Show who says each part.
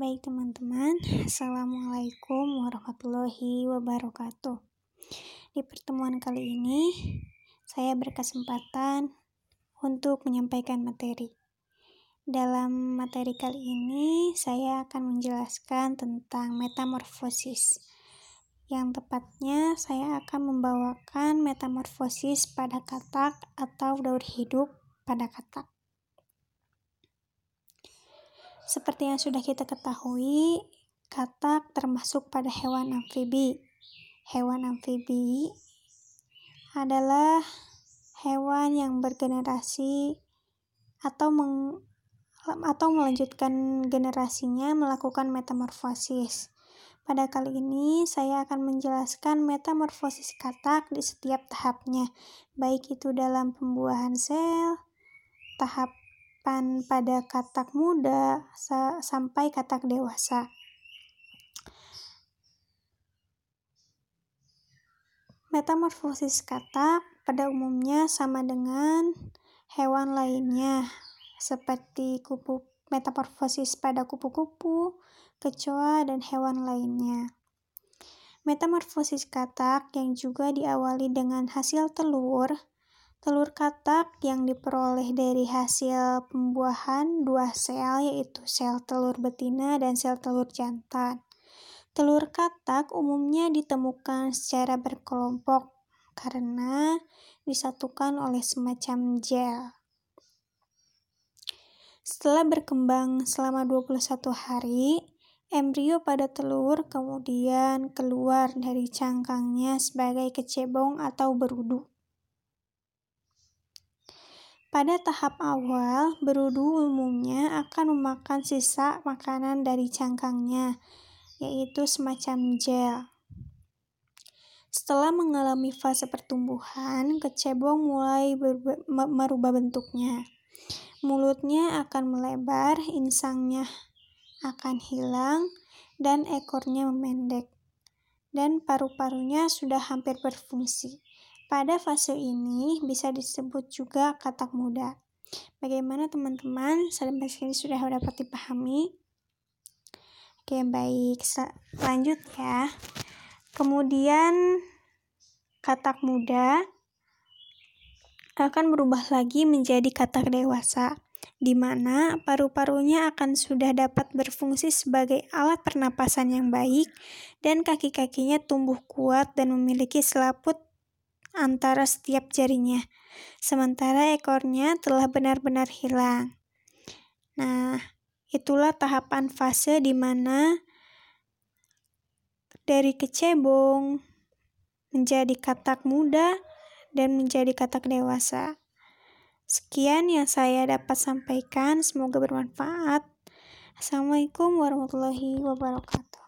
Speaker 1: Baik teman-teman, Assalamualaikum warahmatullahi wabarakatuh. Di pertemuan kali ini, saya berkesempatan untuk menyampaikan materi. Dalam materi kali ini, saya akan menjelaskan tentang metamorfosis. Yang tepatnya, saya akan membawakan metamorfosis pada katak atau daur hidup pada katak. Seperti yang sudah kita ketahui, katak termasuk pada hewan amfibi. Hewan amfibi adalah hewan yang bergenerasi atau meng, atau melanjutkan generasinya melakukan metamorfosis. Pada kali ini, saya akan menjelaskan metamorfosis katak di setiap tahapnya, baik itu dalam pembuahan sel, tahap tahapan pada katak muda sampai katak dewasa. Metamorfosis katak pada umumnya sama dengan hewan lainnya, seperti kupu metamorfosis pada kupu-kupu, kecoa, dan hewan lainnya. Metamorfosis katak yang juga diawali dengan hasil telur Telur katak yang diperoleh dari hasil pembuahan dua sel, yaitu sel telur betina dan sel telur jantan. Telur katak umumnya ditemukan secara berkelompok karena disatukan oleh semacam gel. Setelah berkembang selama 21 hari, embrio pada telur kemudian keluar dari cangkangnya sebagai kecebong atau berudu. Pada tahap awal, berudu umumnya akan memakan sisa makanan dari cangkangnya, yaitu semacam gel. Setelah mengalami fase pertumbuhan, kecebong mulai merubah bentuknya. Mulutnya akan melebar, insangnya akan hilang, dan ekornya memendek. Dan paru-parunya sudah hampir berfungsi. Pada fase ini bisa disebut juga katak muda. Bagaimana teman-teman? Sampai sini sudah dapat dipahami? Oke, baik. Lanjut ya. Kemudian katak muda akan berubah lagi menjadi katak dewasa, di mana paru-parunya akan sudah dapat berfungsi sebagai alat pernapasan yang baik dan kaki-kakinya tumbuh kuat dan memiliki selaput antara setiap jarinya, sementara ekornya telah benar-benar hilang. Nah, itulah tahapan fase di mana dari kecebong menjadi katak muda dan menjadi katak dewasa. Sekian yang saya dapat sampaikan, semoga bermanfaat. Assalamualaikum warahmatullahi wabarakatuh.